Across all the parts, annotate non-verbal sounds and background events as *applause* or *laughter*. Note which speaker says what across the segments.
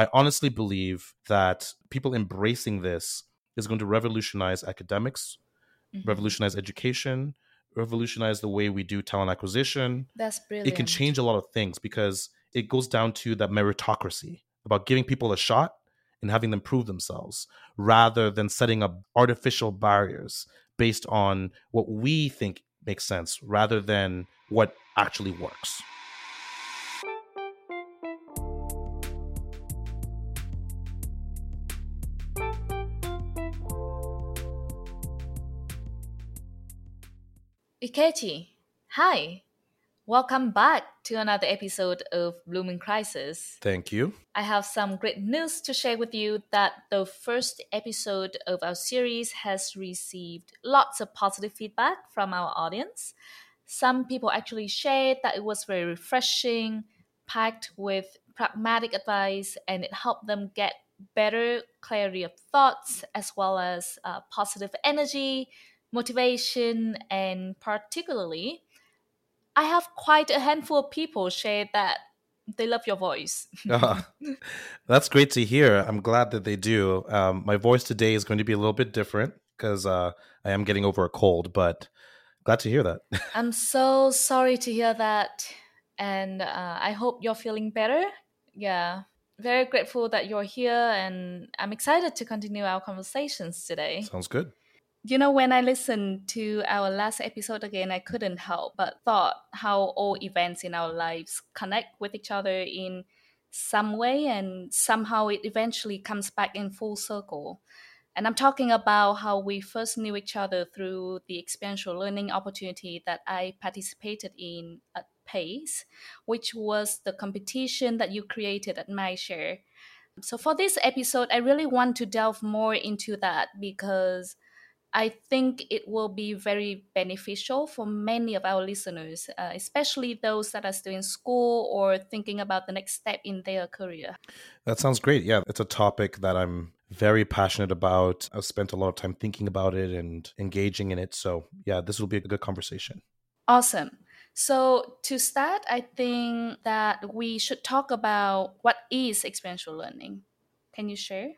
Speaker 1: I honestly believe that people embracing this is going to revolutionize academics, mm-hmm. revolutionize education, revolutionize the way we do talent acquisition.
Speaker 2: That's brilliant.
Speaker 1: It can change a lot of things because it goes down to that meritocracy about giving people a shot and having them prove themselves rather than setting up artificial barriers based on what we think makes sense rather than what actually works.
Speaker 2: Ikechi, hi. Welcome back to another episode of Blooming Crisis.
Speaker 1: Thank you.
Speaker 2: I have some great news to share with you that the first episode of our series has received lots of positive feedback from our audience. Some people actually shared that it was very refreshing, packed with pragmatic advice, and it helped them get better clarity of thoughts as well as uh, positive energy motivation, and particularly, I have quite a handful of people share that they love your voice. uh, *laughs*
Speaker 1: that's great to hear. I'm glad that they do. Um, my voice today is going to be a little bit different because uh, I am getting over a cold, but glad to hear that. *laughs*
Speaker 2: I'm so sorry to hear that. And uh, I hope you're feeling better. Yeah. Very grateful that you're here, and I'm excited to continue our conversations today.
Speaker 1: Sounds good
Speaker 2: you know, when I listened to our last episode again, I couldn't help but thought how all events in our lives connect with each other in some way, and somehow it eventually comes back in full circle. And I'm talking about how we first knew each other through the experiential learning opportunity that I participated in at PACE, which was the competition that you created at MindShare. So, for this episode, I really want to delve more into that because I think it will be very beneficial for many of our listeners, uh, especially those that are still in school or thinking about the next step in their career.
Speaker 1: That sounds great. Yeah, it's a topic that I'm very passionate about. I've spent a lot of time thinking about it and engaging in it. So, yeah, this will be a good conversation.
Speaker 2: Awesome. So, to start, I think that we should talk about what is experiential learning. Can you share?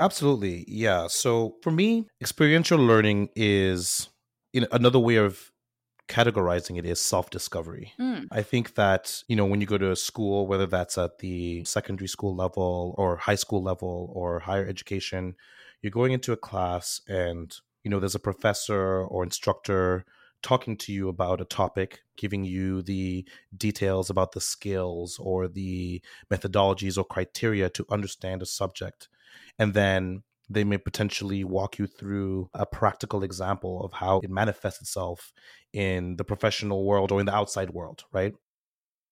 Speaker 1: Absolutely. Yeah. So for me, experiential learning is you know, another way of categorizing it is self-discovery. Mm. I think that, you know, when you go to a school, whether that's at the secondary school level or high school level or higher education, you're going into a class and, you know, there's a professor or instructor talking to you about a topic, giving you the details about the skills or the methodologies or criteria to understand a subject and then they may potentially walk you through a practical example of how it manifests itself in the professional world or in the outside world, right?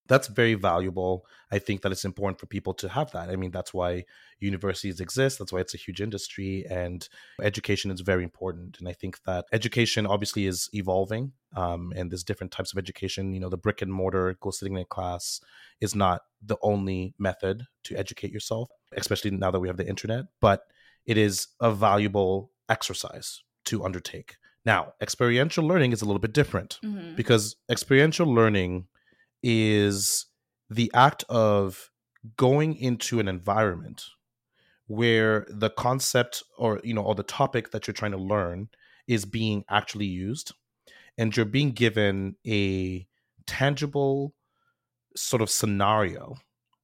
Speaker 1: That's very valuable. I think that it's important for people to have that. I mean, that's why universities exist. That's why it's a huge industry, and education is very important. And I think that education obviously is evolving, um, and there's different types of education. You know, the brick and mortar, go sitting in a class, is not the only method to educate yourself especially now that we have the internet, but it is a valuable exercise to undertake. Now, experiential learning is a little bit different mm-hmm. because experiential learning is the act of going into an environment where the concept or you know or the topic that you're trying to learn is being actually used and you're being given a tangible sort of scenario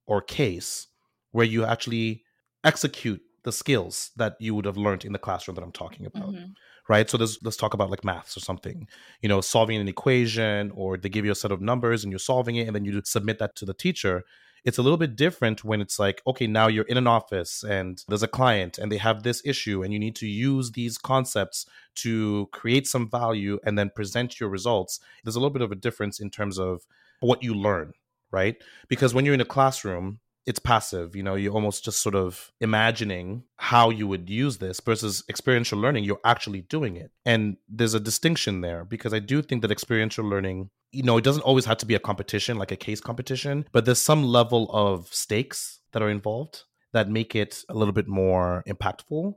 Speaker 1: or case where you actually execute the skills that you would have learned in the classroom that I'm talking about. Mm-hmm. Right. So let's talk about like maths or something, you know, solving an equation or they give you a set of numbers and you're solving it and then you submit that to the teacher. It's a little bit different when it's like, okay, now you're in an office and there's a client and they have this issue and you need to use these concepts to create some value and then present your results. There's a little bit of a difference in terms of what you learn, right? Because when you're in a classroom, it's passive you know you're almost just sort of imagining how you would use this versus experiential learning you're actually doing it. And there's a distinction there because i do think that experiential learning you know it doesn't always have to be a competition like a case competition but there's some level of stakes that are involved that make it a little bit more impactful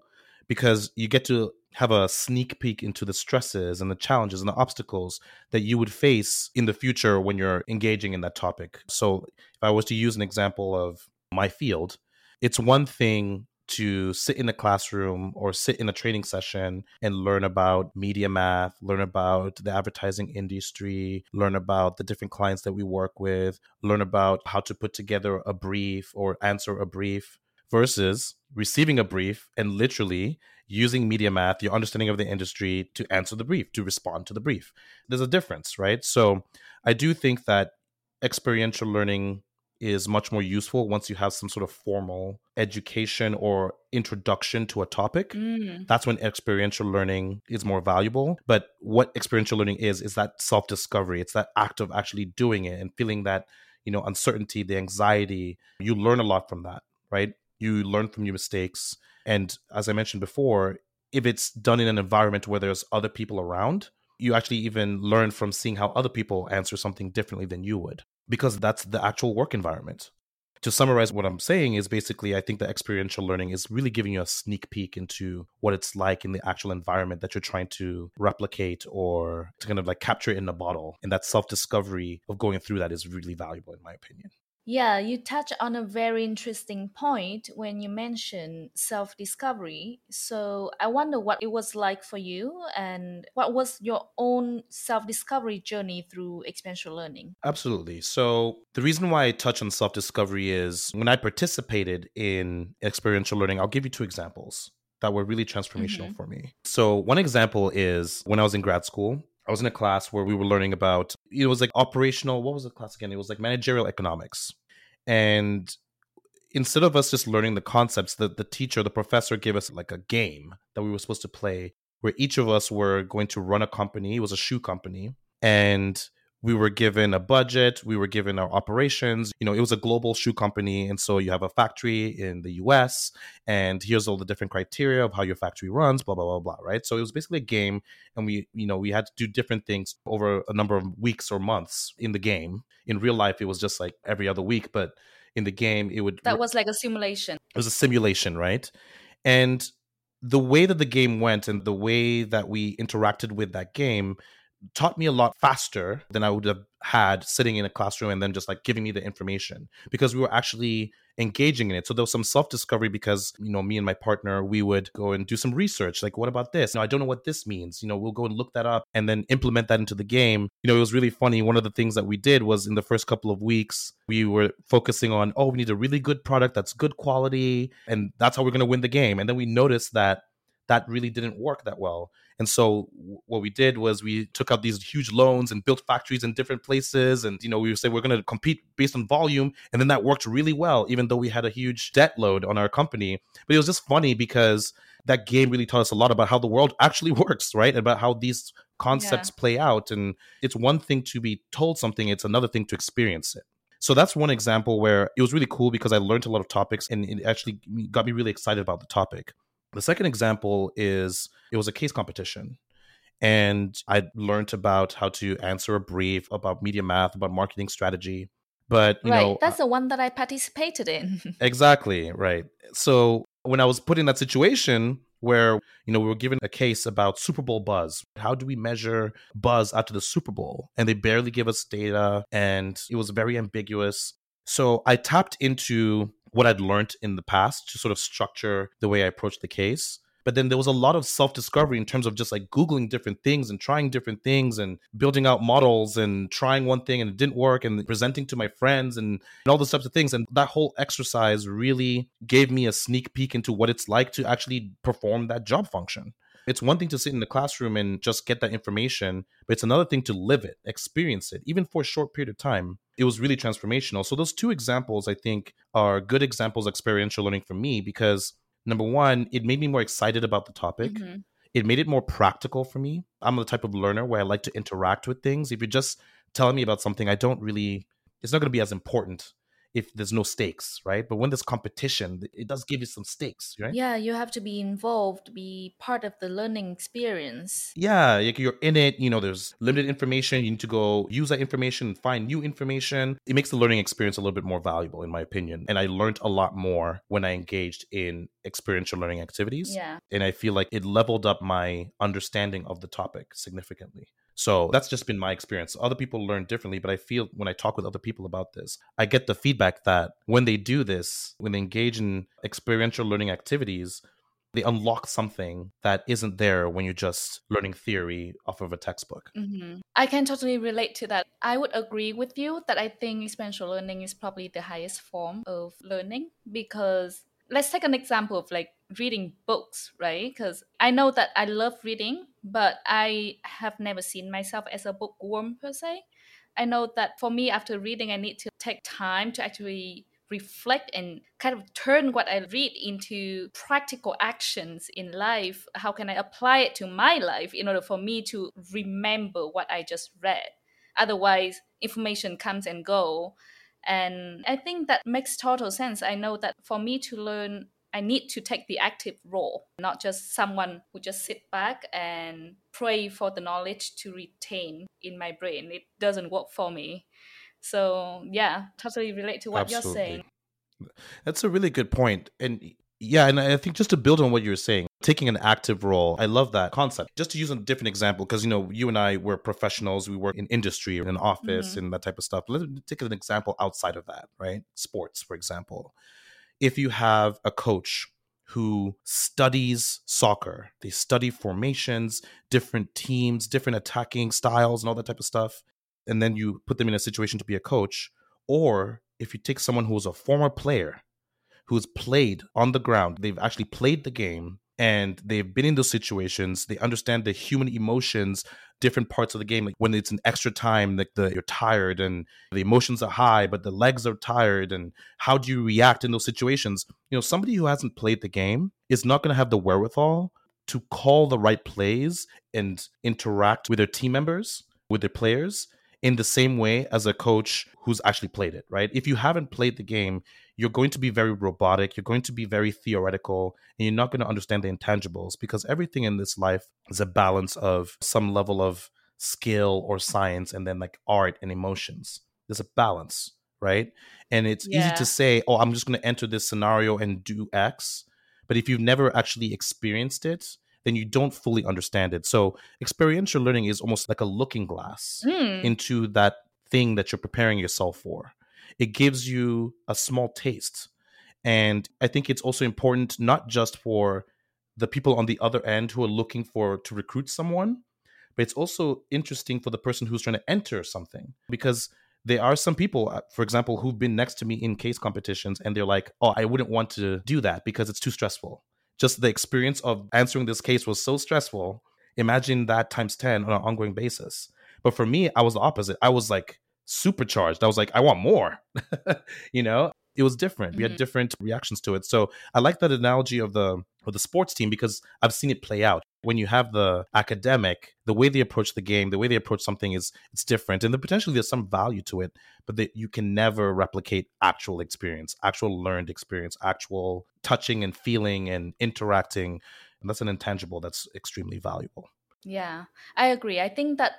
Speaker 1: because you get to have a sneak peek into the stresses and the challenges and the obstacles that you would face in the future when you're engaging in that topic. So, if I was to use an example of my field, it's one thing to sit in a classroom or sit in a training session and learn about media math, learn about the advertising industry, learn about the different clients that we work with, learn about how to put together a brief or answer a brief versus receiving a brief and literally using media math, your understanding of the industry to answer the brief, to respond to the brief. There's a difference, right? So I do think that experiential learning is much more useful once you have some sort of formal education or introduction to a topic. Mm. That's when experiential learning is more valuable. But what experiential learning is, is that self discovery. It's that act of actually doing it and feeling that, you know, uncertainty, the anxiety. You learn a lot from that, right? You learn from your mistakes. And as I mentioned before, if it's done in an environment where there's other people around, you actually even learn from seeing how other people answer something differently than you would because that's the actual work environment. To summarize what I'm saying is basically, I think the experiential learning is really giving you a sneak peek into what it's like in the actual environment that you're trying to replicate or to kind of like capture in a bottle. And that self discovery of going through that is really valuable, in my opinion.
Speaker 2: Yeah, you touch on a very interesting point when you mention self discovery. So I wonder what it was like for you and what was your own self discovery journey through experiential learning?
Speaker 1: Absolutely. So the reason why I touch on self discovery is when I participated in experiential learning, I'll give you two examples that were really transformational mm-hmm. for me. So one example is when I was in grad school, I was in a class where we were learning about it was like operational. What was the class again? It was like managerial economics, and instead of us just learning the concepts, the the teacher, the professor, gave us like a game that we were supposed to play, where each of us were going to run a company. It was a shoe company, and we were given a budget. We were given our operations. You know it was a global shoe company and so you have a factory in the us and here's all the different criteria of how your factory runs blah blah blah blah right? So it was basically a game and we you know we had to do different things over a number of weeks or months in the game. In real life it was just like every other week but in the game it would
Speaker 2: that was like a simulation.
Speaker 1: It was a simulation right? And the way that the game went and the way that we interacted with that game taught me a lot faster than I would have had sitting in a classroom and then just like giving me the information because we were actually engaging in it. So there was some self discovery because, you know, me and my partner, we would go and do some research. Like, what about this? No, I don't know what this means. You know, we'll go and look that up and then implement that into the game. You know, it was really funny. One of the things that we did was in the first couple of weeks, we were focusing on, oh, we need a really good product that's good quality. And that's how we're going to win the game. And then we noticed that that really didn't work that well. And so what we did was we took out these huge loans and built factories in different places. And, you know, we would say we're going to compete based on volume. And then that worked really well, even though we had a huge debt load on our company. But it was just funny because that game really taught us a lot about how the world *laughs* actually works, right? About how these concepts yeah. play out. And it's one thing to be told something, it's another thing to experience it. So that's one example where it was really cool because I learned a lot of topics and it actually got me really excited about the topic. The second example is it was a case competition. And I learned about how to answer a brief, about media math, about marketing strategy. But you
Speaker 2: right,
Speaker 1: know,
Speaker 2: that's the one that I participated in. *laughs*
Speaker 1: exactly, right. So when I was put in that situation where you know we were given a case about Super Bowl buzz, how do we measure buzz after the Super Bowl? And they barely give us data, and it was very ambiguous. So I tapped into what I'd learned in the past to sort of structure the way I approached the case. But then there was a lot of self discovery in terms of just like Googling different things and trying different things and building out models and trying one thing and it didn't work and presenting to my friends and, and all those types of things. And that whole exercise really gave me a sneak peek into what it's like to actually perform that job function. It's one thing to sit in the classroom and just get that information, but it's another thing to live it, experience it, even for a short period of time. It was really transformational. So, those two examples, I think, are good examples of experiential learning for me because number one, it made me more excited about the topic. Mm-hmm. It made it more practical for me. I'm the type of learner where I like to interact with things. If you're just telling me about something, I don't really, it's not going to be as important if there's no stakes, right? But when there's competition, it does give you some stakes, right?
Speaker 2: Yeah, you have to be involved, be part of the learning experience.
Speaker 1: Yeah, like you're in it, you know, there's limited information. You need to go use that information and find new information. It makes the learning experience a little bit more valuable, in my opinion. And I learned a lot more when I engaged in experiential learning activities.
Speaker 2: Yeah.
Speaker 1: And I feel like it leveled up my understanding of the topic significantly. So that's just been my experience. Other people learn differently, but I feel when I talk with other people about this, I get the feedback that when they do this, when they engage in experiential learning activities, they unlock something that isn't there when you're just learning theory off of a textbook.
Speaker 2: Mm-hmm. I can totally relate to that. I would agree with you that I think experiential learning is probably the highest form of learning because let's take an example of like reading books, right? Because I know that I love reading, but I have never seen myself as a bookworm per se. I know that for me, after reading, I need to take time to actually reflect and kind of turn what I read into practical actions in life. How can I apply it to my life in order for me to remember what I just read? Otherwise, information comes and go. And I think that makes total sense. I know that for me to learn I need to take the active role, not just someone who just sit back and pray for the knowledge to retain in my brain. It doesn't work for me. So yeah, totally relate to what Absolutely. you're saying.
Speaker 1: That's a really good point. And yeah, and I think just to build on what you were saying, taking an active role, I love that concept. Just to use a different example, because you know, you and I were professionals, we work in industry, in an office, mm-hmm. and that type of stuff. Let's take an example outside of that, right? Sports, for example. If you have a coach who studies soccer, they study formations, different teams, different attacking styles, and all that type of stuff and then you put them in a situation to be a coach, or if you take someone who's a former player who's played on the ground, they've actually played the game and they've been in those situations, they understand the human emotions, different parts of the game. Like when it's an extra time, like the you're tired and the emotions are high, but the legs are tired, and how do you react in those situations? You know, somebody who hasn't played the game is not going to have the wherewithal to call the right plays and interact with their team members, with their players in the same way as a coach who's actually played it, right? If you haven't played the game, you're going to be very robotic, you're going to be very theoretical, and you're not going to understand the intangibles because everything in this life is a balance of some level of skill or science and then like art and emotions. There's a balance, right? And it's yeah. easy to say, oh, I'm just going to enter this scenario and do X. But if you've never actually experienced it, then you don't fully understand it. So experiential learning is almost like a looking glass mm. into that thing that you're preparing yourself for. It gives you a small taste. And I think it's also important not just for the people on the other end who are looking for to recruit someone, but it's also interesting for the person who's trying to enter something because there are some people, uh, for example, who've been next to me in case competitions and they're like, oh, I wouldn't want to do that because it's too stressful just the experience of answering this case was so stressful. Imagine that times 10 on an ongoing basis. But for me, I was the opposite. I was like supercharged. I was like, I want more. *laughs* you know, it was different. Mm-hmm. We had mm-hmm. different reactions to it. So I like that analogy of the of the sports team because I've seen it play out. When you have the academic, the way they approach the game, the way they approach something is it's different, and the potentially there's some value to it, but that you can never replicate actual experience, actual learned experience, actual touching and feeling and interacting, and that's an intangible that's extremely valuable.
Speaker 2: Yeah, I agree. I think that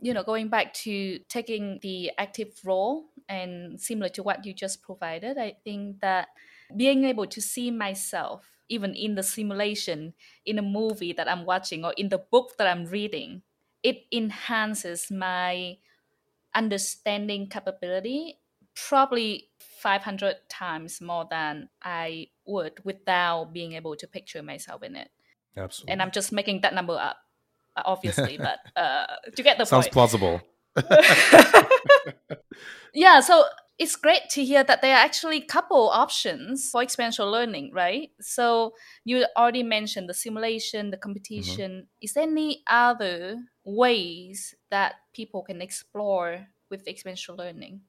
Speaker 2: you know going back to taking the active role and similar to what you just provided i think that being able to see myself even in the simulation in a movie that i'm watching or in the book that i'm reading it enhances my understanding capability probably 500 times more than i would without being able to picture myself in it
Speaker 1: absolutely
Speaker 2: and i'm just making that number up obviously, *laughs* but uh, to get the point
Speaker 1: sounds
Speaker 2: point.
Speaker 1: plausible. *laughs* *laughs*
Speaker 2: yeah, so it's great to hear that there are actually couple options for experiential learning, right? So you already mentioned the simulation, the competition. Mm-hmm. Is there any other ways that people can explore with experiential learning?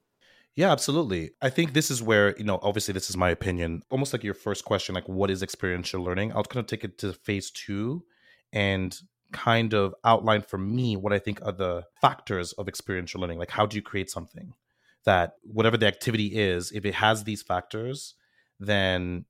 Speaker 1: Yeah, absolutely. I think this is where, you know, obviously this is my opinion. Almost like your first question, like what is experiential learning? I'll kind of take it to phase two and kind of outline for me what I think are the factors of experiential learning. Like, how do you create something that, whatever the activity is, if it has these factors, then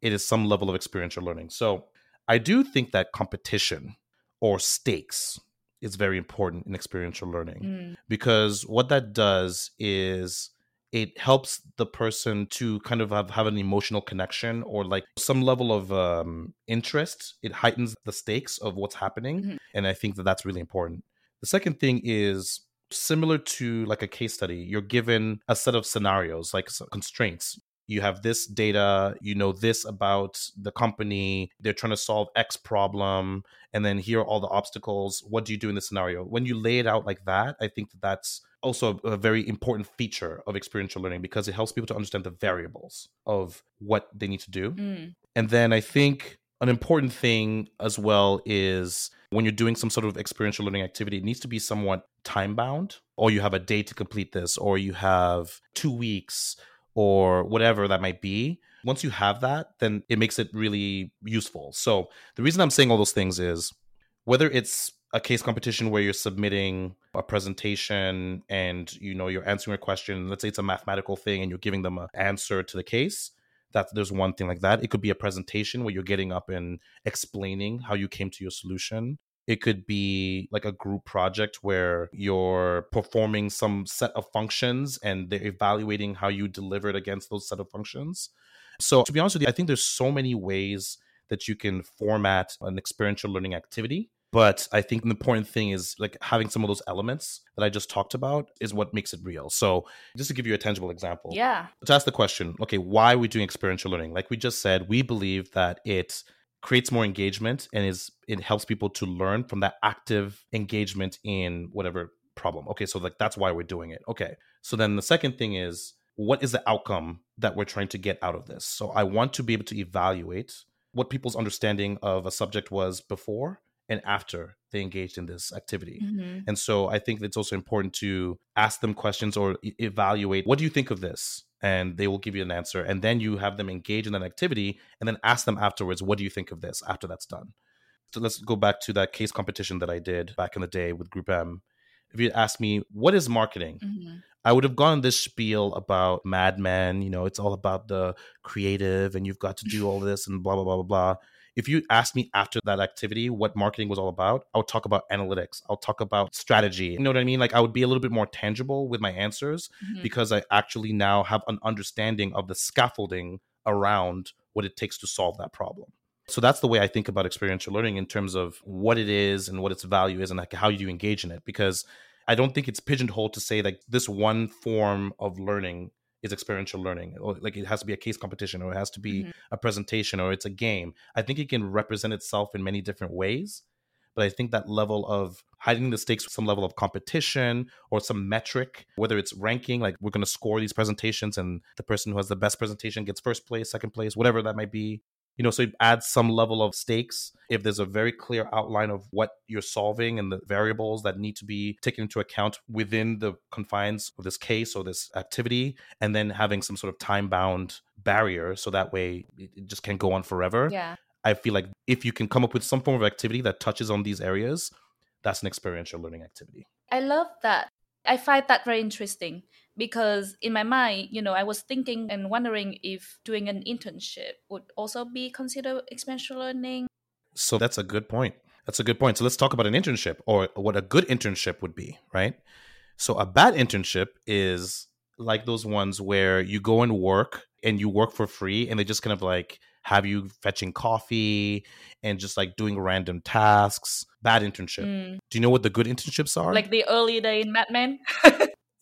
Speaker 1: it is some level of experiential learning. So, I do think that competition or stakes is very important in experiential learning mm. because what that does is it helps the person to kind of have, have an emotional connection or like some level of um, interest. It heightens the stakes of what's happening. Mm-hmm. And I think that that's really important. The second thing is similar to like a case study, you're given a set of scenarios, like constraints. You have this data, you know this about the company, they're trying to solve X problem, and then here are all the obstacles. What do you do in this scenario? When you lay it out like that, I think that that's also a very important feature of experiential learning because it helps people to understand the variables of what they need to do. Mm. And then I think an important thing as well is when you're doing some sort of experiential learning activity, it needs to be somewhat time bound, or you have a day to complete this, or you have two weeks, or whatever that might be. Once you have that, then it makes it really useful. So the reason I'm saying all those things is whether it's a case competition where you're submitting a presentation and you know you're answering a question let's say it's a mathematical thing and you're giving them an answer to the case that there's one thing like that. It could be a presentation where you're getting up and explaining how you came to your solution. It could be like a group project where you're performing some set of functions and they're evaluating how you delivered against those set of functions. So, to be honest with you, I think there's so many ways that you can format an experiential learning activity but I think the important thing is like having some of those elements that I just talked about is what makes it real. So, just to give you a tangible example,
Speaker 2: yeah,
Speaker 1: to ask the question, okay, why are we doing experiential learning? Like we just said, we believe that it creates more engagement and is it helps people to learn from that active engagement in whatever problem. Okay, so like that's why we're doing it. Okay, so then the second thing is what is the outcome that we're trying to get out of this? So I want to be able to evaluate what people's understanding of a subject was before and after they engaged in this activity. Mm-hmm. And so I think it's also important to ask them questions or e- evaluate what do you think of this? And they will give you an answer. And then you have them engage in that activity and then ask them afterwards, what do you think of this after that's done? So let's go back to that case competition that I did back in the day with Group M. If you ask me, what is marketing? Mm-hmm. I would have gone this spiel about Mad Men. You know, it's all about the creative and you've got to do all this and blah, blah, blah, blah, blah if you asked me after that activity what marketing was all about, I would talk about analytics. I'll talk about strategy. You know what I mean? Like I would be a little bit more tangible with my answers mm-hmm. because I actually now have an understanding of the scaffolding around what it takes to solve that problem. So that's the way I think about experiential learning in terms of what it is and what its value is and like how you engage in it because I don't think it's pigeonholed to say like this one form of learning is experiential learning or like it has to be a case competition or it has to be mm-hmm. a presentation or it's a game i think it can represent itself in many different ways but i think that level of hiding the stakes with some level of competition or some metric whether it's ranking like we're going to score these presentations and the person who has the best presentation gets first place second place whatever that might be you know so it adds some level of stakes if there's a very clear outline of what you're solving and the variables that need to be taken into account within the confines of this case or this activity and then having some sort of time bound barrier so that way it just can't go on forever.
Speaker 2: Yeah.
Speaker 1: I feel like if you can come up with some form of activity that touches on these areas that's an experiential learning activity.
Speaker 2: I love that i find that very interesting because in my mind, you know, I was thinking and wondering if doing an internship would also be considered experiential learning.
Speaker 1: So that's a good point. That's a good point. So let's talk about an internship or what a good internship would be, right? So a bad internship is like those ones where you go and work and you work for free and they just kind of like have you fetching coffee and just like doing random tasks. Bad internship. Mm. Do you know what the good internships are?
Speaker 2: Like the early day in Mad Men?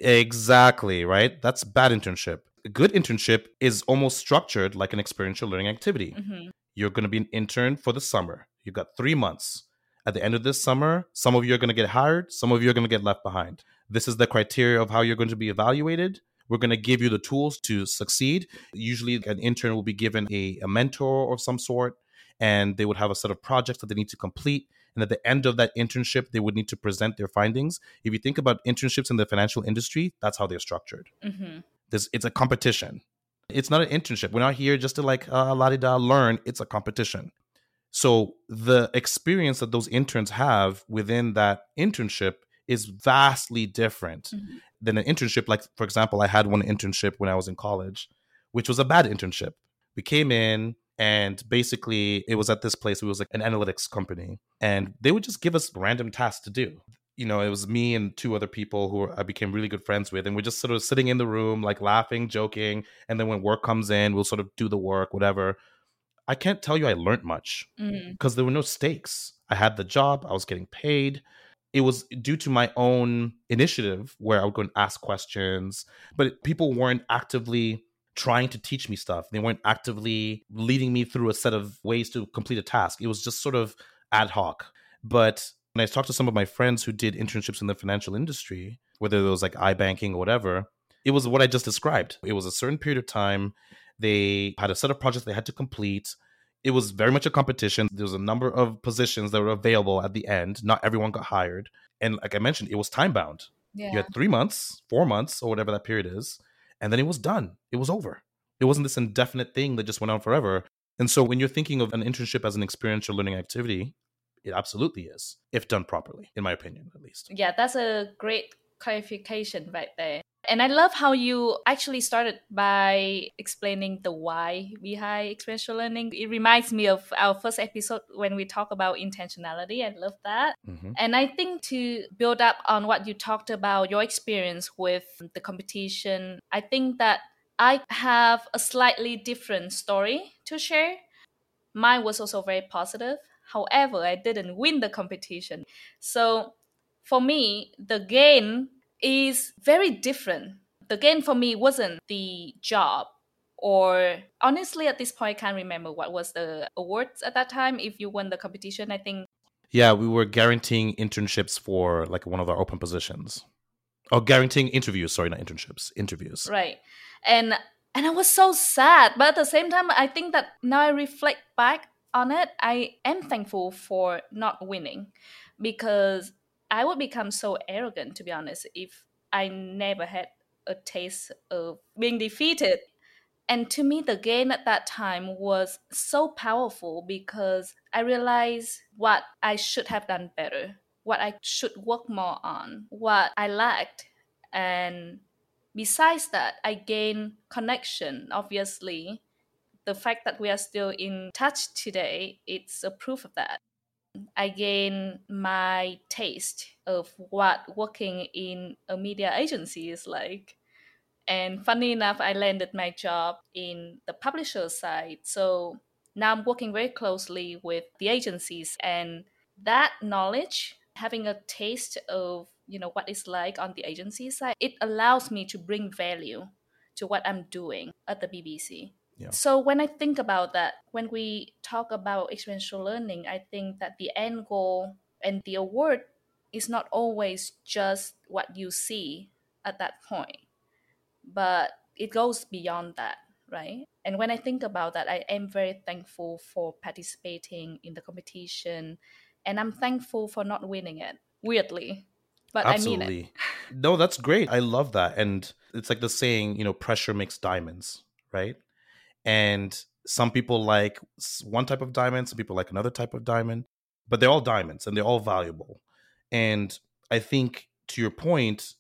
Speaker 1: Exactly, right? That's bad internship. A good internship is almost structured like an experiential learning activity. Mm-hmm. You're going to be an intern for the summer. You've got three months. At the end of this summer, some of you are going to get hired, some of you are going to get left behind. This is the criteria of how you're going to be evaluated. We're going to give you the tools to succeed. Usually, an intern will be given a, a mentor of some sort, and they would have a set of projects that they need to complete and at the end of that internship they would need to present their findings. If you think about internships in the financial industry that's how they're structured. Mm-hmm. it's a competition. It's not an internship. We're not here just to like uh, la da learn. It's a competition. So the experience that those interns have within that internship is vastly different. Mm-hmm. Than an internship. Like for example i had one internship when i was in college which was a bad internship. We came in and basically it was at this place. It was like an analytics company and they would just give us random tasks to do. You know it was me and two other people who i became really good friends with and we're just sort of sitting in the room like laughing joking. And then when work comes in we'll sort of do the work whatever. I can't tell you i learned much because mm. there were no stakes. I had the job. I was getting paid it was due to my own initiative where I would go and ask questions, but people weren't actively trying to teach me stuff. They weren't actively leading me through a set of ways to complete a task. It was just sort of ad hoc. But when I talked to some of my friends who did internships in the financial industry, whether it was like iBanking or whatever, it was what I just described. It was a certain period of time. They had a set of projects they had to complete it was very much a competition. There was a number of positions that were available at the end. Not everyone got hired. And like I mentioned, it was time bound. Yeah. You had three months, four months, or whatever that period is. And then it was done. It was over. It wasn't this indefinite thing that just went on forever. And so when you're thinking of an internship as an experiential learning activity, it absolutely is, if done properly, in my opinion, at least.
Speaker 2: Yeah, that's a great clarification right there. And I love how you actually started by explaining the why behind experiential learning. It reminds me of our first episode when we talk about intentionality. I love that. Mm-hmm. And I think to build up on what you talked about, your experience with the competition, I think that I have a slightly different story to share. Mine was also very positive. However, I didn't win the competition. So for me, the gain is very different. The gain for me wasn't the job or honestly at this point I can't remember what was the awards at that time. If you won the competition I think
Speaker 1: yeah we were guaranteeing internships for like one of our open positions. Or guaranteeing interviews. Sorry not internships interviews.
Speaker 2: Right. And and I was so sad but at the same time I think that now I reflect back on it I am thankful for not winning because I would become so arrogant, to be honest, if I never had a taste of being defeated. And to me, the game at that time was so powerful because I realized what I should have done better, what I should work more on, what I lacked. And besides that, I gained connection, obviously. The fact that we are still in touch today, it's a proof of that. I gain my taste of what working in a media agency is like. And funny enough, I landed my job in the publisher side. So now I'm working very closely with the agencies and that knowledge, having a taste of you know what it's like on the agency side, it allows me to bring value to what I'm doing at the BBC. Yeah. So when I think about that, when we talk about experiential learning, I think that the end goal and the award is not always just what you see at that point, but it goes beyond that, right? And when I think about that, I am very thankful for participating in the competition, and I'm thankful for not winning it. Weirdly, but Absolutely. I mean it.
Speaker 1: no, that's great. I love that, and it's like the saying, you know, pressure makes diamonds, right? And some people like one type of diamond some people like another type of diamond but they're all diamonds and they're all valuable. And i think to your point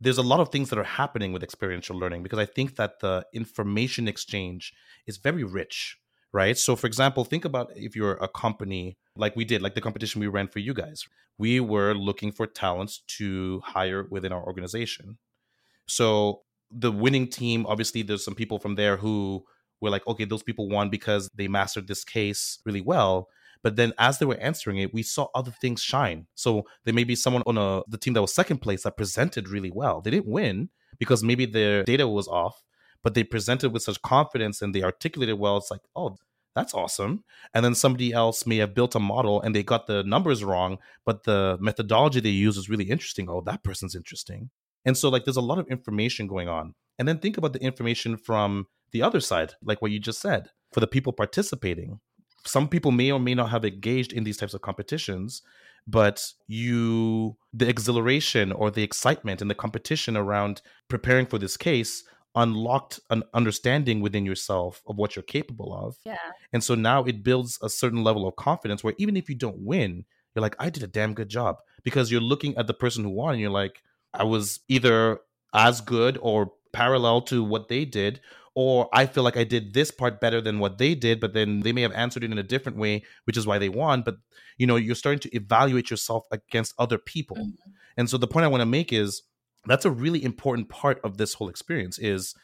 Speaker 1: there's a lot of things that are happening with experiential learning because i think that the information exchange is very rich right? So for example think about if you're a company like we did like the competition we ran for you guys. We were looking for talents to hire within our organization. So the winning team obviously there's some people from there who we're like, okay, those people won because they mastered this case really well. But then as they were answering it, we saw other things shine. So there may be someone on a, the team that was second place that presented really well. They didn't win because maybe their data was off, but they presented with such confidence and they articulated well. It's like, oh, that's awesome. And then somebody else may have built a model and they got the numbers wrong, but the methodology they use is really interesting. Oh, that person's interesting. And so, like, there's a lot of information going on. And then think about the information from the other side, like what you just said, for the people participating. Some people may or may not have engaged in these types of competitions, but you, the exhilaration or the excitement and the competition around preparing for this case unlocked an understanding within yourself of what you're capable of.
Speaker 2: Yeah.
Speaker 1: And so now it builds a certain level of confidence where even if you don't win, you're like, I did a damn good job because you're looking at the person who won and you're like, I was either as good or parallel to what they did, or I feel like I did this part better than what they did, but then they may have answered it in a different way, which is why they won. But you know, you're starting to evaluate yourself against other people. Mm-hmm. And so the point I want to make is that's a really important part of this whole experience is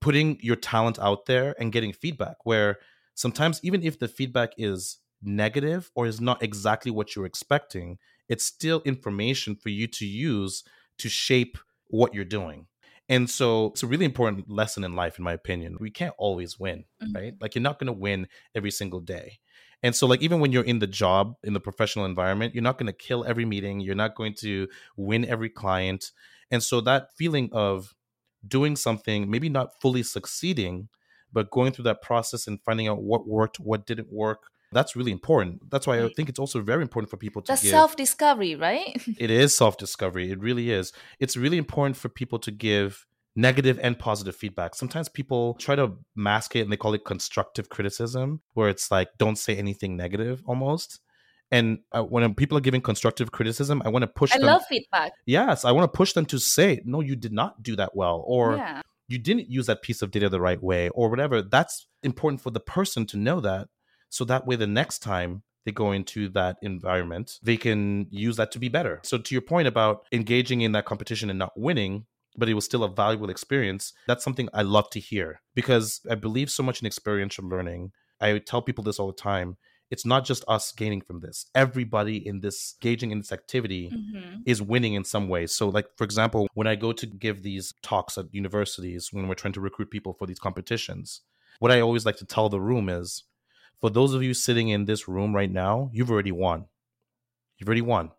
Speaker 1: putting your talent out there and getting feedback where sometimes even if the feedback is negative or is not exactly what you're expecting, it's still information for you to use to shape what you're doing. And so it's a really important lesson in life, in my opinion. We can't always win, mm-hmm. right? Like you're not going to win every single day. And so, like, even when you're in the job, in the professional environment, you're not going to kill every meeting. You're not going to win every client. And so, that feeling of doing something, maybe not fully succeeding, but going through that process and finding out what worked, what didn't work, that's really important. That's why I think it's also very important for people to
Speaker 2: That's self discovery, right? *laughs*
Speaker 1: it is self discovery. It really is. It's really important for people to give negative and positive feedback. Sometimes people try to mask it and they call it constructive criticism, where it's like, don't say anything negative almost. And uh, when people are giving constructive criticism, I want to push
Speaker 2: I
Speaker 1: them.
Speaker 2: love feedback.
Speaker 1: Yes, I want to push them to say, no, you did not do that well. Or yeah. you didn't use that piece of data the right way, or whatever. That's important for the person to know that. So that way, the next time they go into that environment, they can use that to be better. So, to your point about engaging in that competition and not winning, but it was still a valuable experience. That's something I love to hear because I believe so much in experiential learning. I tell people this all the time. It's not just us gaining from this. Everybody in this engaging in this activity mm-hmm. is winning in some way. So, like for example, when I go to give these talks at universities, when we're trying to recruit people for these competitions, what I always like to tell the room is, for those of you sitting in this room right now, you've already won. You've already won.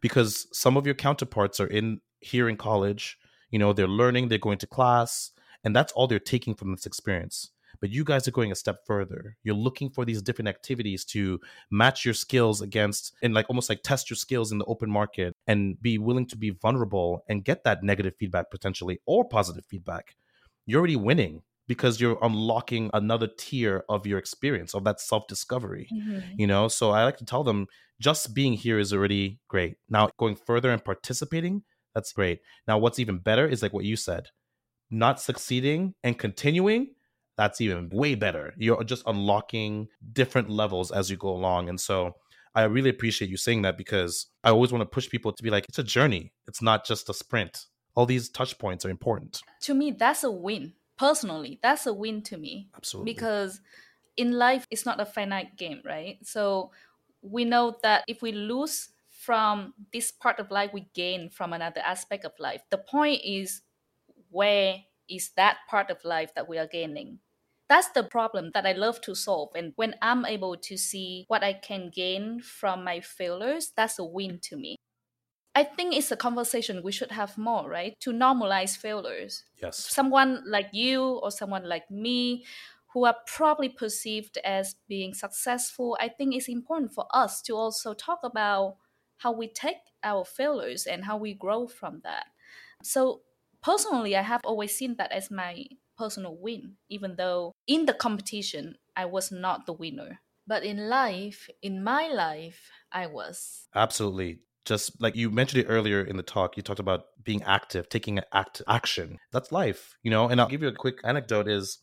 Speaker 1: Because some of your counterparts are in here in college you know they're learning they're going to class and that's all they're taking from this experience. But you guys are going a step further. You're looking for these different activities to match your skills against and like almost like test your skills in the open market and be willing to be vulnerable and get that negative feedback potentially or positive feedback. You're already winning because you're unlocking another tier of your experience of that self-discovery mm-hmm. you know so i like to tell them just being here is already great now going further and participating that's great. Now, what's even better is like what you said, not succeeding and continuing. That's even way better. You're just unlocking different levels as you go along. And so I really appreciate you saying that because I always want to push people to be like, it's a journey, it's not just a sprint. All these touch points are important.
Speaker 2: To me, that's a win. Personally, that's a win to me.
Speaker 1: Absolutely.
Speaker 2: Because in life, it's not a finite game, right? So we know that if we lose from this part of life we gain from another aspect of life. The point is where is that part of life that we are gaining? That's the problem that I love to solve. And when I'm able to see what I can gain from my failures, that's a win to me. I think it's a conversation we should have more, right? To normalize failures.
Speaker 1: Yes.
Speaker 2: Someone like you or someone like me who are probably perceived as being successful, I think it's important for us to also talk about how we take our failures and how we grow from that. So personally, I have always seen that as my personal win, even though in the competition, I was not the winner. But in life, in my life, I was.
Speaker 1: Absolutely. Just like you mentioned it earlier in the talk, you talked about being active, taking act action. That's life, you know. And I'll give you a quick anecdote: is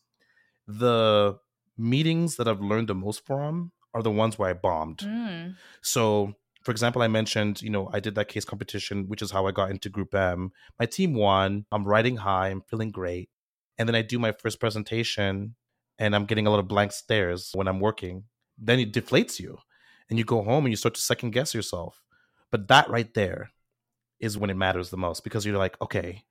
Speaker 1: the meetings that I've learned the most from are the ones where I bombed. Mm. So for example, I mentioned, you know, I did that case competition, which is how I got into Group M. My team won. I'm riding high. I'm feeling great. And then I do my first presentation and I'm getting a lot of blank stares when I'm working. Then it deflates you and you go home and you start to second guess yourself. But that right there is when it matters the most because you're like, okay,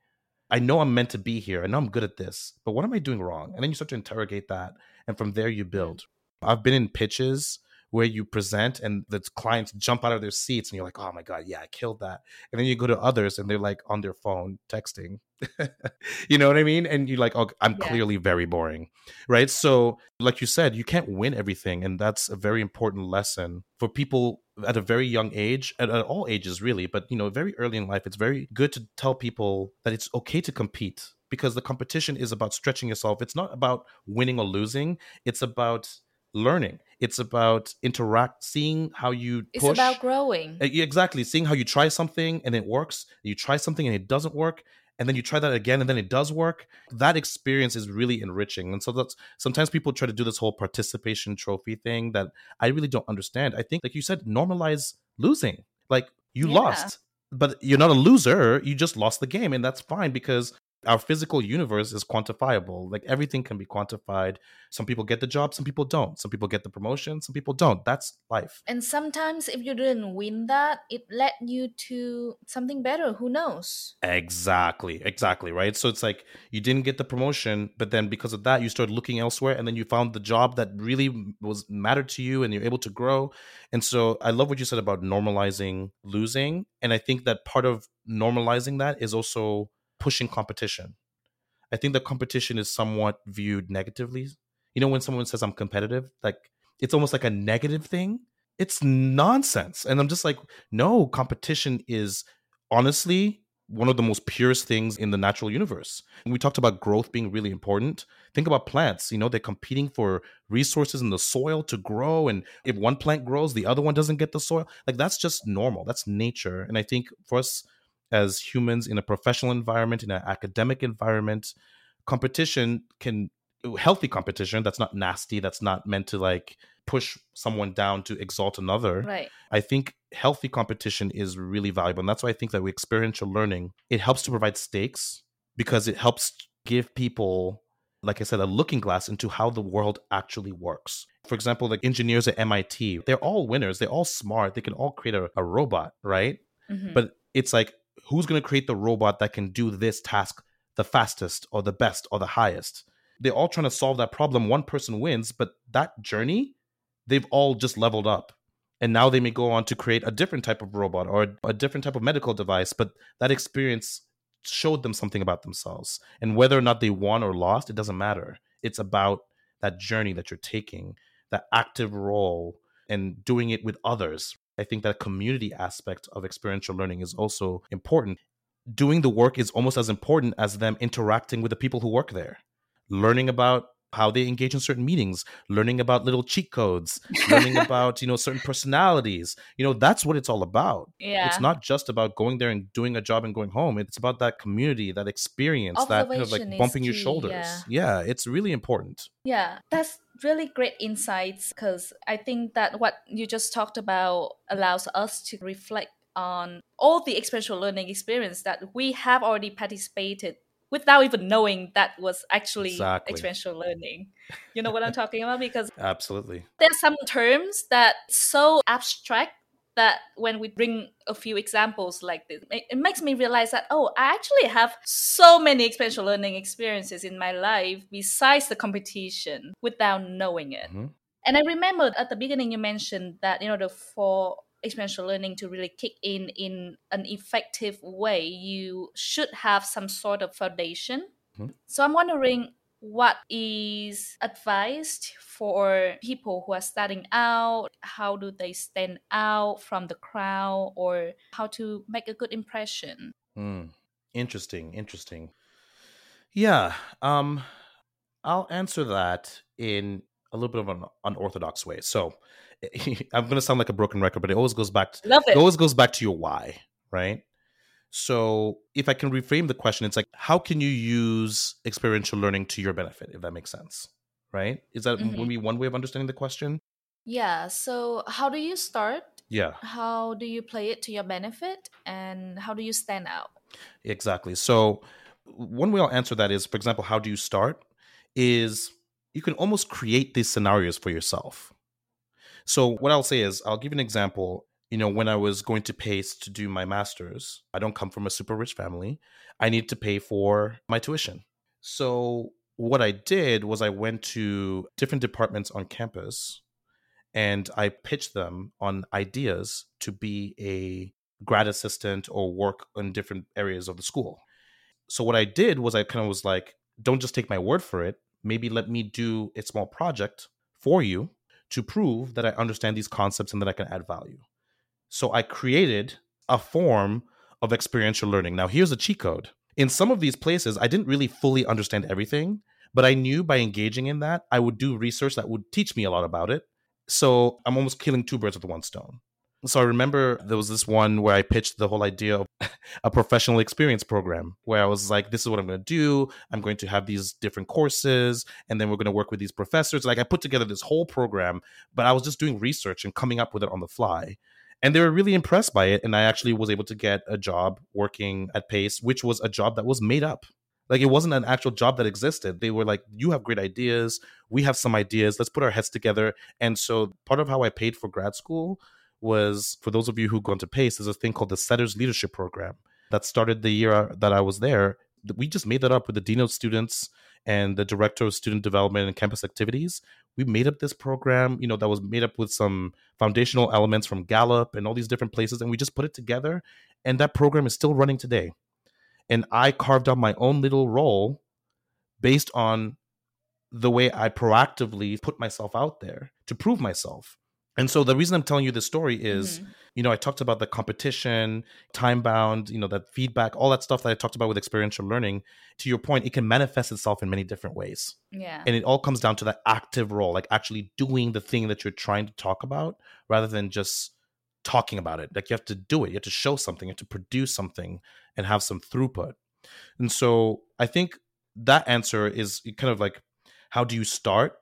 Speaker 1: I know I'm meant to be here. I know I'm good at this, but what am I doing wrong? And then you start to interrogate that. And from there, you build. I've been in pitches where you present and the clients jump out of their seats and you're like, oh my God, yeah, I killed that. And then you go to others and they're like on their phone texting. *laughs* you know what I mean? And you're like, oh, I'm yeah. clearly very boring. Right. So, like you said, you can't win everything. And that's a very important lesson for people at a very young age, at, at all ages, really. But, you know, very early in life, it's very good to tell people that it's okay to compete because the competition is about stretching yourself. It's not about winning or losing, it's about learning. It's about interact, seeing how you. Push.
Speaker 2: It's about growing.
Speaker 1: Eh, exactly, seeing how you try something and it works. You try something and it doesn't work, and then you try that again and then it does work. That experience is really enriching. And so that's sometimes people try to do this whole participation trophy thing that I really don't understand. I think, like you said, normalize losing. Like you yeah. lost, but you're not a loser. You just lost the game, and that's fine because our physical universe is quantifiable. Like everything can be quantified. Some people get the job, some people don't. Some people get the promotion, some people don't. That's life.
Speaker 2: And sometimes if you didn't win that, it led you to something better. Who knows?
Speaker 1: Exactly. Exactly. Right. So it's like you didn't get the promotion, but then because of that, you started looking elsewhere and then you found the job that really was mattered to you and you're able to grow. And so I love what you said about normalizing losing. And I think that part of normalizing that is also pushing competition. I think the competition is somewhat viewed negatively. You know, when someone says I'm competitive, like it's almost like a negative thing. It's nonsense. And I'm just like, no, competition is honestly one of the most purest things in the natural universe. And we talked about growth being really important. Think about plants, you know, they're competing for resources in the soil to grow. And if one plant grows, the other one doesn't get the soil. Like that's just normal. That's nature. And I think for us as humans in a professional environment, in an academic environment, competition can healthy competition that's not nasty, that's not meant to like push someone down to exalt another.
Speaker 2: Right.
Speaker 1: I think healthy competition is really valuable. And that's why I think that with experiential learning, it helps to provide stakes because it helps give people, like I said, a looking glass into how the world actually works. For example, like engineers at MIT, they're all winners, they're all smart, they can all create a, a robot, right? Mm-hmm. But it's like who's going to create the robot that can do this task the fastest or the best or the highest? They're all trying to solve that problem. One person wins, but that journey, they've all just leveled up. And now they may go on to create a different type of robot or a different type of medical device, but that experience showed them something about themselves. And whether or not they won or lost, it doesn't matter. It's about that journey that you're taking, that active role, and doing it with others, I think that community aspect of experiential learning is also important. Doing the work is almost as important as them interacting with the people who work there, learning about how they engage in certain meetings, learning about little cheat codes, learning *laughs* about, you know, certain personalities. You know, that's what it's all about.
Speaker 2: Yeah.
Speaker 1: It's not just about going there and doing a job and going home. It's about that community, that experience, that kind of like bumping your shoulders. Yeah. yeah, it's really important.
Speaker 2: Yeah. That's really great insights because I think that what you just talked about allows us to reflect on all the experiential learning experience that we have already participated without even knowing that was actually exactly. experiential learning. You know what I'm talking about? Because *laughs*
Speaker 1: absolutely,
Speaker 2: there's some terms that so abstract that when we bring a few examples like this, it makes me realize that, oh, I actually have so many experiential learning experiences in my life besides the competition without knowing it. Mm-hmm. And I remember at the beginning you mentioned that, you know, the for experiential learning to really kick in in an effective way, you should have some sort of foundation. Mm-hmm. So I'm wondering what is advised for people who are starting out? How do they stand out from the crowd or how to make a good impression?
Speaker 1: Mm, interesting interesting. Yeah um i'll answer that in a little bit of an unorthodox way. So *laughs* i'm going to sound like a broken record but it always goes back to,
Speaker 2: Love it.
Speaker 1: it always goes back to your why right so, if I can reframe the question, it's like, how can you use experiential learning to your benefit, if that makes sense? Right? Is that mm-hmm. maybe one way of understanding the question?
Speaker 2: Yeah. So, how do you start?
Speaker 1: Yeah.
Speaker 2: How do you play it to your benefit? And how do you stand out?
Speaker 1: Exactly. So, one way I'll answer that is, for example, how do you start? Is you can almost create these scenarios for yourself. So, what I'll say is, I'll give an example you know, when I was going to Pace to do my master's, I don't come from a super rich family. I need to pay for my tuition. So what I did was I went to different departments on campus and I pitched them on ideas to be a grad assistant or work in different areas of the school. So what I did was I kind of was like, don't just take my word for it. Maybe let me do a small project for you to prove that I understand these concepts and that I can add value. So I created a form of experiential learning. Now, here's a cheat code. In some of these places, I didn't really fully understand everything, but I knew by engaging in that, I would do research that would teach me a lot about it. So I'm almost killing two birds with one stone. So I remember there was this one where I pitched the whole idea of *laughs* a professional experience program where I was like, this is what I'm going to do. I'm going to have these different courses and then we're going to work with these professors. Like I put together this whole program, but I was just doing research and coming up with it on the fly and they were really impressed by it and i actually was able to get a job working at pace which was a job that was made up Like it wasn't an actual job that existed. They were like, you have great ideas. We have some ideas. Let's put our heads together. And so part of how I paid for grad school was for those of you who go into PACE, there's a thing called the Setters Leadership Program that started the year uh, that I was there. We just made that up with the dean of students and the director of student development and campus activities. We made up this program, you know, that was made up with some foundational elements from Gallup and all these different places, and we just put it together. And that program is still running today. And I carved out my own little role based on the way I proactively put myself out there to prove myself. And so the reason I'm telling you this story is, mm-hmm. you know, I talked about the competition, time bound, you know, that feedback, all that stuff that I talked about with experiential learning. To your point, it can manifest itself in many different ways.
Speaker 2: Yeah.
Speaker 1: And it all comes down to that active role, like actually doing the thing that you're trying to talk about rather than just talking about it. Like you have to do it, you have to show something, you have to produce something and have some throughput. And so I think that answer is kind of like, how do you start?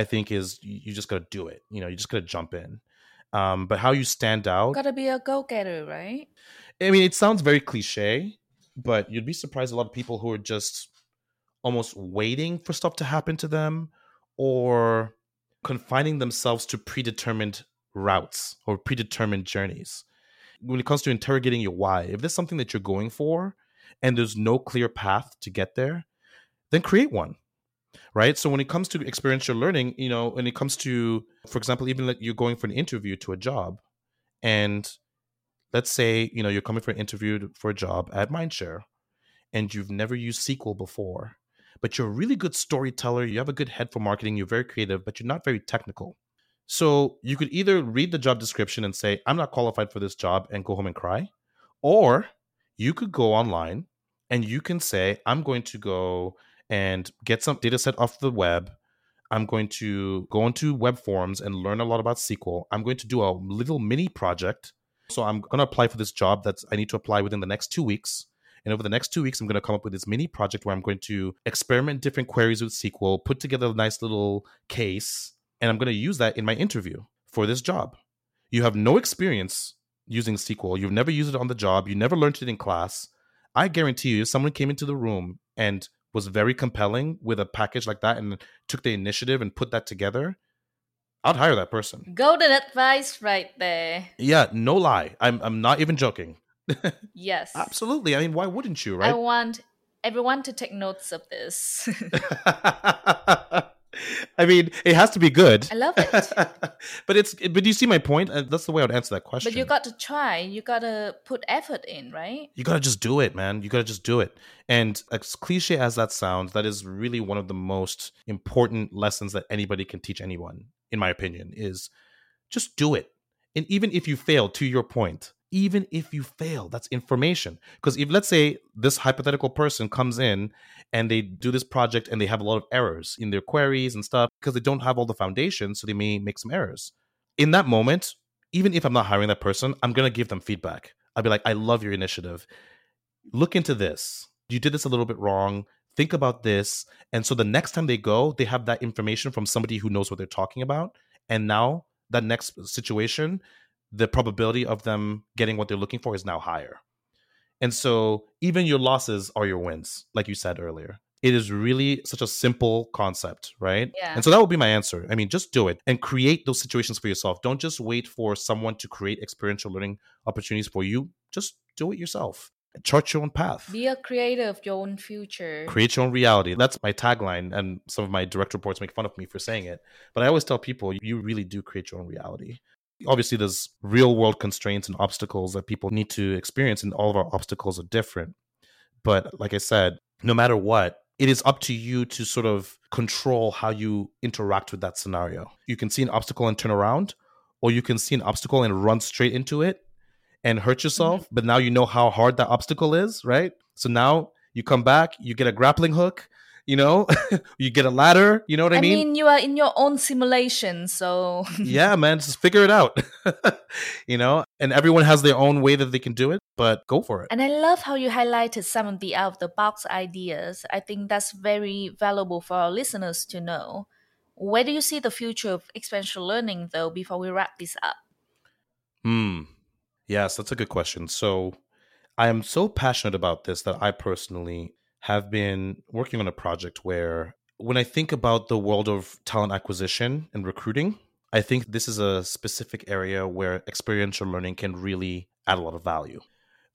Speaker 1: I think is you, just got to do it. You know, you just got to jump in. Um, but how you stand out,
Speaker 2: got to be a go getter, right?
Speaker 1: I mean, it sounds very cliche, but you'd be surprised a lot of people who are just almost waiting for stuff to happen to them or confining themselves to predetermined routes or predetermined journeys. When it comes to interrogating your why, if there's something that you're going for and there's no clear path to get there, then create one right? So when it comes to experiential learning you know when it comes to for example even like you're going for an interview to a job and let's say you know you're coming for an interview for a job at mindshare and you've never used sql before but you're a really good storyteller you have a good head for marketing you're very creative but you're not very technical. So you could either read the job description and say i'm not qualified for this job and go home and cry or you could go online and you can say i'm going to go and get some data set off the web. I'm going to go into web forms and learn a lot about SQL. I'm going to do a little mini project. So I'm going to apply for this job that I need to apply within the next two weeks. And over the next two weeks, I'm going to come up with this mini project where I'm going to experiment different queries with SQL, put together a nice little case, and I'm going to use that in my interview for this job. You have no experience using SQL. You've never used it on the job. You never learned it in class. I guarantee you, if someone came into the room and was very compelling with a package like that and took the initiative and put that together, I'd hire that person.
Speaker 2: Golden advice right there.
Speaker 1: Yeah, no lie. I'm I'm not even joking.
Speaker 2: yes. *laughs*
Speaker 1: Absolutely. I mean, why wouldn't you, right? I
Speaker 2: want everyone to take notes of this. *laughs* *laughs*
Speaker 1: I mean, it has to be good.
Speaker 2: I love it. *laughs*
Speaker 1: but it's but do you see my point? Uh, that's the way I would answer that question.
Speaker 2: But you got to try. You got to put effort in, right?
Speaker 1: You got to just do it, man. You got to just do it. And as cliche as that sounds, that is really one of the most important lessons that anybody can teach anyone, in my opinion, is just do it. And even if you fail, to your point, even if you fail that's information. Because if let's say this hypothetical person comes in and they do this project and they have a lot of errors in their queries and stuff because they don't have all the foundation so they may make some errors. In that moment even if i'm not hiring that person i'm going to give them feedback. I'll be like i love your initiative. Look into this. You did this a little bit wrong. Think about this. And so the next time they go they have that information from somebody who knows what they're talking about. And now that next situation the probability of them getting what they're looking for is now higher. And so even your losses are your wins, like you said earlier. It is really such a simple concept, right?
Speaker 2: Yeah.
Speaker 1: And so that would be my answer. I mean, just do it and create those situations for yourself. Don't just wait for someone to create experiential learning opportunities for you. Just do it yourself. Chart your own path.
Speaker 2: Be a creator of your own future.
Speaker 1: Create your own reality. That's my tagline. And some of my direct reports make fun of me for saying it. But I always tell people you really do create your own reality obviously there's real world constraints and obstacles that people need to experience and all of our obstacles are different. But like i said no matter what it is up to you to sort of control how you interact with that scenario. You can see an obstacle and turn around or you can see an obstacle and run straight into it and hurt yourself mm-hmm. but now you know how hard that obstacle is right? So now you come back you get a grappling hook you know *laughs* you get a ladder you know what i, I mean?
Speaker 2: I mean you are in your own simulation so *laughs*
Speaker 1: yeah man just figure it out *laughs* you know? And everyone has their own way that they can do it but go for it.
Speaker 2: And i love how you highlighted some of the out of the box ideas. I think that's very valuable for our listeners to know. Where do you see the future of experiential learning though before we wrap this up?
Speaker 1: Hmm. Yes that's a good question. So i am so passionate about this that i personally have been working on a project where when I think about the world of talent acquisition and recruiting, I think this is a specific area where experiential learning can really add a lot of value.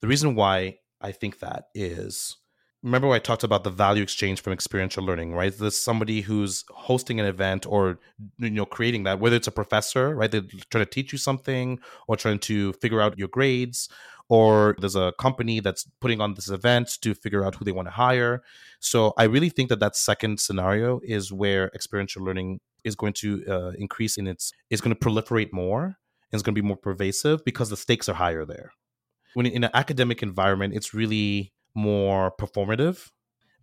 Speaker 1: The reason why I think that is remember I talked about the value exchange from experiential learning, right? There's somebody who's hosting an event or you know creating that, whether it's a professor, right? They're trying to teach you something or trying to figure out your grades, or there's a company that's putting on this event to figure out who they want to hire. So I really think that that second scenario is where experiential learning is going to uh, increase in its is going to proliferate more and it's going to be more pervasive because the stakes are higher there. When in an academic environment, it's really more performative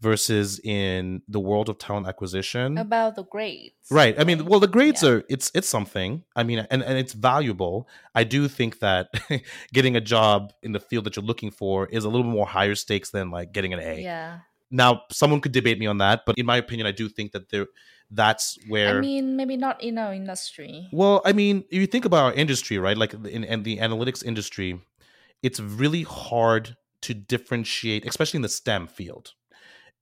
Speaker 1: versus in the world of talent acquisition.
Speaker 2: About the grades.
Speaker 1: Right. I mean well the grades yeah. are it's it's something. I mean and, and it's valuable. I do think that *laughs* getting a job in the field that you're looking for is a little more higher stakes than like getting an a.
Speaker 2: Yeah.
Speaker 1: Now someone could debate me on that but in my opinion i do think that there that's where
Speaker 2: i mean maybe not in our industry.
Speaker 1: Well i mean if you think about our industry right like in, in the analytics industry it's really hard to differentiate, especially in the STEM field.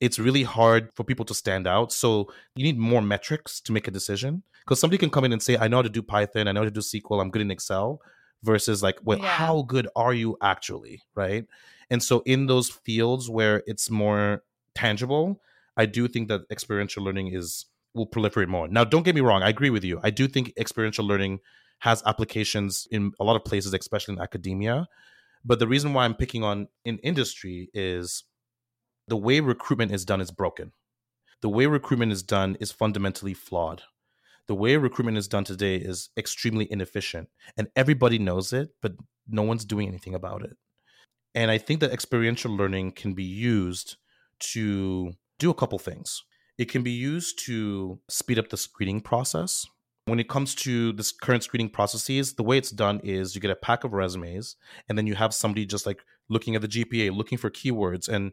Speaker 1: It's really hard for people to stand out. So you need more metrics to make a decision. Because somebody can come in and say, I know how to do Python, I know how to do SQL, I'm good in Excel, versus like, well, yeah. how good are you actually? Right. And so in those fields where it's more tangible, I do think that experiential learning is will proliferate more. Now, don't get me wrong, I agree with you. I do think experiential learning has applications in a lot of places, especially in academia. But the reason why I'm picking on in industry is the way recruitment is done is broken. The way recruitment is done is fundamentally flawed. The way recruitment is done today is extremely inefficient, and everybody knows it, but no one's doing anything about it. And I think that experiential learning can be used to do a couple things. It can be used to speed up the screening process when it comes to this current screening processes, the way it's done is you get a pack of resumes, and then you have somebody just like looking at the GPA, looking for keywords. And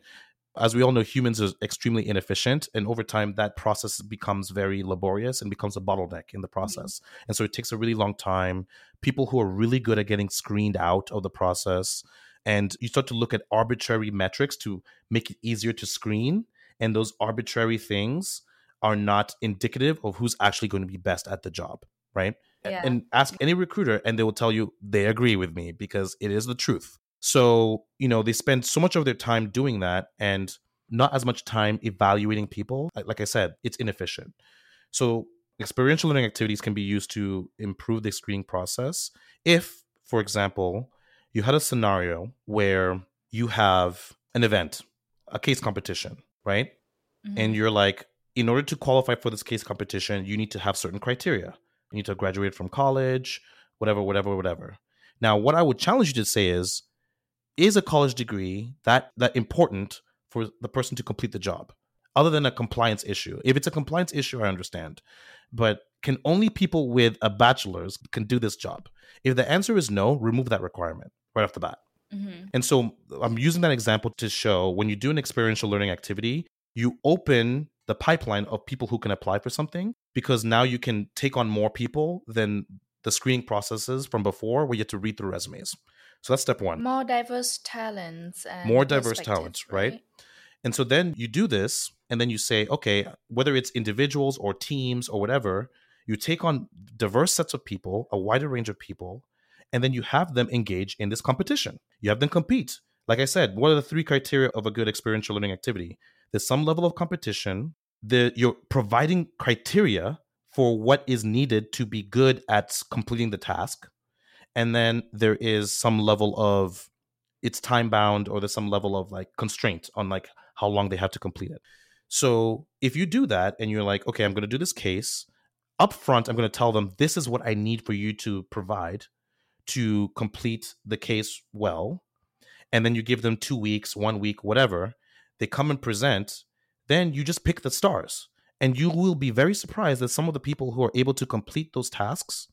Speaker 1: as we all know, humans are extremely inefficient, and over time, that process becomes very laborious and becomes a bottleneck in the mm-hmm. process. Mm-hmm. And so it takes a really long time. People who are really good at getting screened out of the process, and you start to look at arbitrary metrics to make it easier to screen. And those arbitrary things are not indicative of who's actually going to be best at the job, right? Yeah. And ask any recruiter and they will tell you they agree with me because it is the truth. So, you know, they spend so much of their time doing that and not as much time evaluating people. Like I said, it's inefficient. So, experiential learning activities can be used to improve the screening process. If, for example, you had a scenario where you have an event, a case competition, right? Mm-hmm. And you're like, in order to qualify for this case competition, you need to have certain criteria. You need to graduate from college, whatever, whatever, whatever. Now, what I would challenge you to say is, is a college degree that that important for the person to complete the job? Other than a compliance issue. If it's a compliance issue, I understand. But can only people with a bachelor's can do this job? If the answer is no, remove that requirement right off the bat. Mm-hmm. And so I'm using that example to show when you do an experiential learning activity, you open the pipeline of people who can apply for something because now you can take on more people than the screening processes from before where you have to read through resumes. So that's step one.
Speaker 2: More diverse talents
Speaker 1: more diverse talents, right? right? And so then you do this and then you say, okay, whether it's individuals or teams or whatever, you take on diverse sets of people, a wider range of people, and then you have them engage in this competition. You have them compete. Like I said, what are the three criteria of a good experiential learning activity? There's some level of competition. The, you're providing criteria for what is needed to be good at completing the task. And then there is some level of it's time bound or there's some level of like constraint on like how long they have to complete it. So if you do that and you're like, okay, I'm going to do this case up front, I'm going to tell them this is what I need for you to provide to complete the case well. And then you give them two weeks, one week, whatever they come and present, then you just pick the stars. And you will be very surprised that some of the people who are able to complete those tasks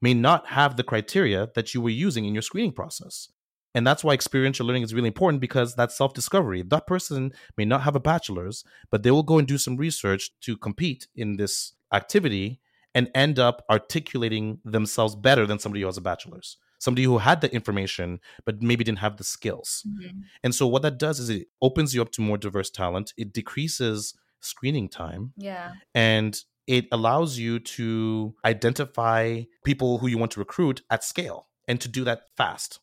Speaker 1: may not have the criteria that you were using in your screening process. And that's why experiential learning is really important because that's self discovery. That person may not have a bachelor's, but they will go and do some research to compete in this activity and end up articulating themselves better than somebody who has a bachelor's. somebody who had the information but maybe didn't have the skills. Mm-hmm. And so what that does is it opens you up to more diverse talent. It decreases screening time.
Speaker 2: Yeah.
Speaker 1: And it allows you to identify people who you want to recruit at scale and to do that fast.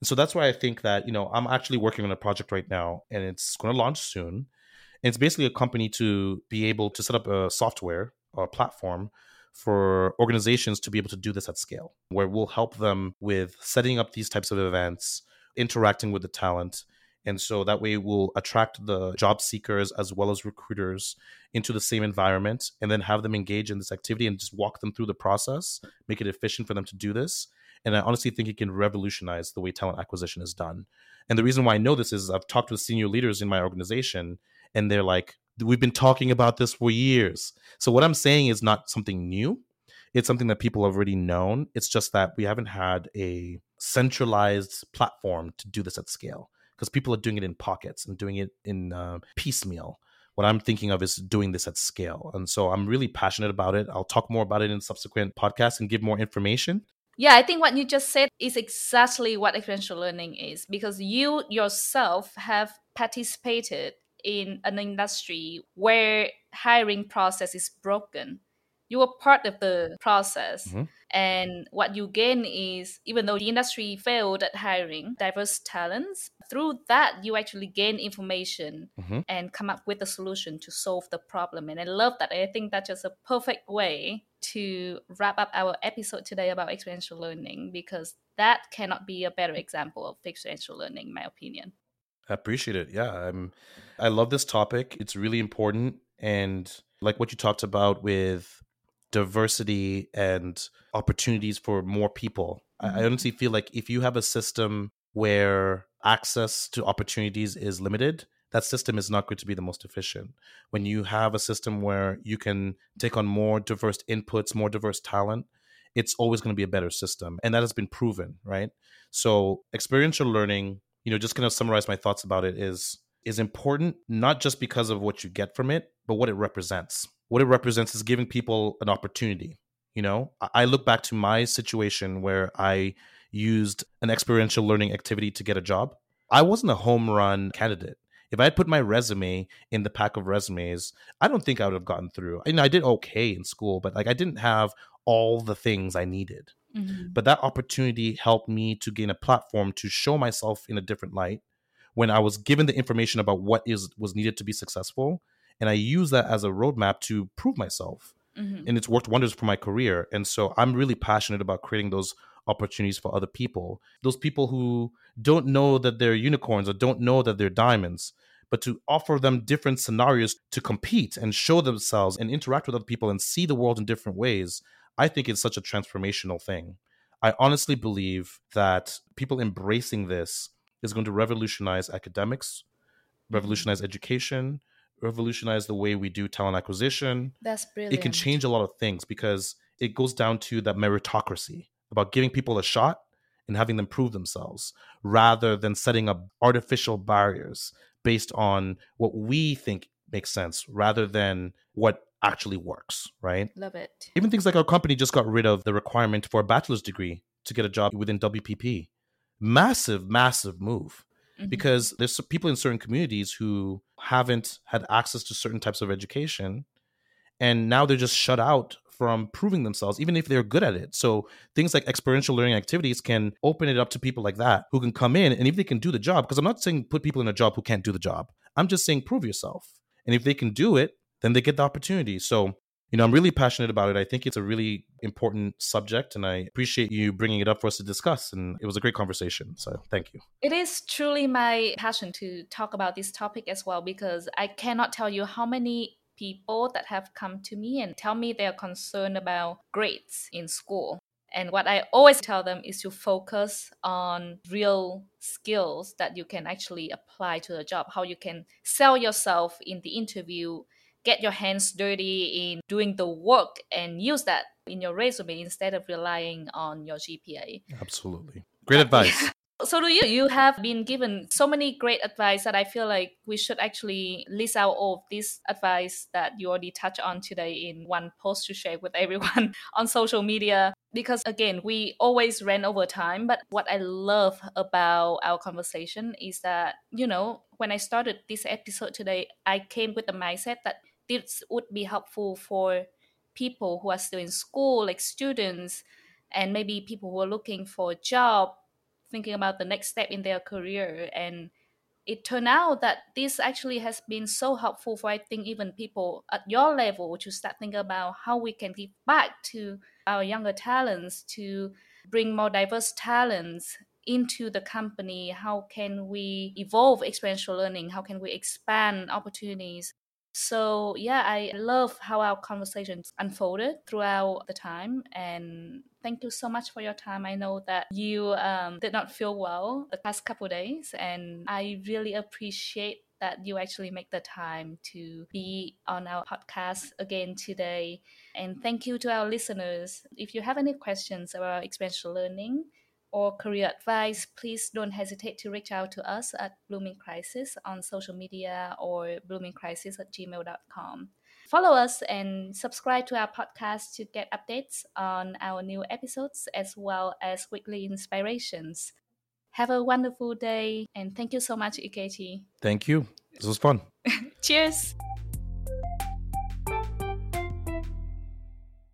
Speaker 1: And so that's why I think that, you know, I'm actually working on a project right now and it's going to launch soon. And it's basically a company to be able to set up a software or a platform for organizations to be able to do this at scale, where we'll help them with setting up these types of events, interacting with the talent. And so that way we'll attract the job seekers as well as recruiters into the same environment and then have them engage in this activity and just walk them through the process, make it efficient for them to do this. And I honestly think it can revolutionize the way talent acquisition is done. And the reason why I know this is I've talked with senior leaders in my organization and they're like, We've been talking about this for years. So what I'm saying is not something new. It's something that people have already known. It's just that we haven't had a centralized platform to do this at scale because people are doing it in pockets and doing it in uh, piecemeal. What I'm thinking of is doing this at scale. And so I'm really passionate about it. I'll talk more about it in subsequent podcasts and give more information.
Speaker 2: Yeah, I think what you just said is exactly what experiential learning is because you yourself have participated in an industry where hiring process is broken you were part of the process mm-hmm. And what you gain is even though the industry failed at hiring diverse talents through that you actually gain information mm-hmm. and come up with a solution to solve the problem and i love that i think that's just a perfect way to wrap up our episode today about experiential learning because that cannot be a better example of experiential learning in my opinion
Speaker 1: I appreciate it. Yeah, I'm. I love this topic. It's really important, and like what you talked about with diversity and opportunities for more people. Mm-hmm. I, I honestly feel like if you have a system where access to opportunities is limited, that system is not going to be the most efficient. When you have a system where you can take on more diverse inputs, more diverse talent, it's always going to be a better system. And that has been proven, right? So, experiential learning you know, just kind of summarize my thoughts about it is is important not just because of what you get from it, but what it represents. What it represents is giving people an opportunity. You know, I look back to my situation where I used an experiential learning activity to get a job. I wasn't a home run candidate. If I had put my resume in the pack of resumes, I don't think I would have gotten through. I, mean, I did okay in school, but like I didn't have all the things I needed. Mm-hmm. But that opportunity helped me to gain a platform to show myself in a different light when I was given the information about what is was needed to be successful. And I use that as a roadmap to prove myself. Mm-hmm. And it's worked wonders for my career. And so I'm really passionate about creating those opportunities for other people. Those people who don't know that they're unicorns or don't know that they're diamonds, but to offer them different scenarios to compete and show themselves and interact with other people and see the world in different ways. I think it's such a transformational thing. I honestly believe that people embracing this is going to revolutionize academics, mm-hmm. revolutionize education, revolutionize the way we do talent acquisition.
Speaker 2: That's brilliant.
Speaker 1: It can change a lot of things because it goes down to that meritocracy about giving people a shot and having them prove themselves rather than setting up artificial barriers based on what we think makes sense rather than what actually works, right?
Speaker 2: Love it.
Speaker 1: Even things like our company just got rid of the requirement for a bachelor's degree to get a job within WPP. Massive, massive move. Mm-hmm. Because there's people in certain communities who haven't had access to certain types of education, and now they're just shut out from proving themselves, even if they're good at it. So things like experiential learning activities can open it up to people like that who can come in and if they can do the job, because I'm not saying put people in a job who can't do the job. I'm just saying prove yourself. And if they can do it, then they get the opportunity. So, you know, I'm really passionate about it. I think it's a really important subject, and I appreciate you bringing it up for us to discuss. And it was a great conversation. So, thank you.
Speaker 2: It is truly my passion to talk about this topic as well, because I cannot tell you how many people that have come to me and tell me they're concerned about grades in school. And what I always tell them is to focus on real skills that you can actually apply to the job, how you can sell yourself in the interview get your hands dirty in doing the work and use that in your resume instead of relying on your GPA.
Speaker 1: Absolutely. Great advice. *laughs*
Speaker 2: So do you you have been given so many great advice that I feel like we should actually list out all of this advice that you already touched on today in one post to share with everyone *laughs* on social media. because again we always ran over time but what i love about our conversation is that you know when i started this episode today i came with the mindset that this would be helpful for people who are still in school like students and maybe people who are looking for a job thinking about the next step in their career. And it turned out that this actually has been so helpful for I think even people at your level to start thinking about how we can give back to our younger talents to bring more diverse talents into the company. How can we evolve experiential learning? How can we expand opportunities so yeah i love how our conversations unfolded throughout the time and thank you so much for your time. I know that you um, did not feel well the past couple days and i really appreciate that you actually make the time to be on our podcast again today. And thank you to our listeners. If you have any questions about experiential learning or career advice, please don't hesitate to reach out to us at Blooming Crisis on social media or bloomingcrisis at gmail.com. Follow us and subscribe to our podcast to get updates on our new episodes as well as weekly inspirations. Have a wonderful day and thank you so much, EKT.
Speaker 1: Thank you. This was fun. *laughs*
Speaker 2: Cheers.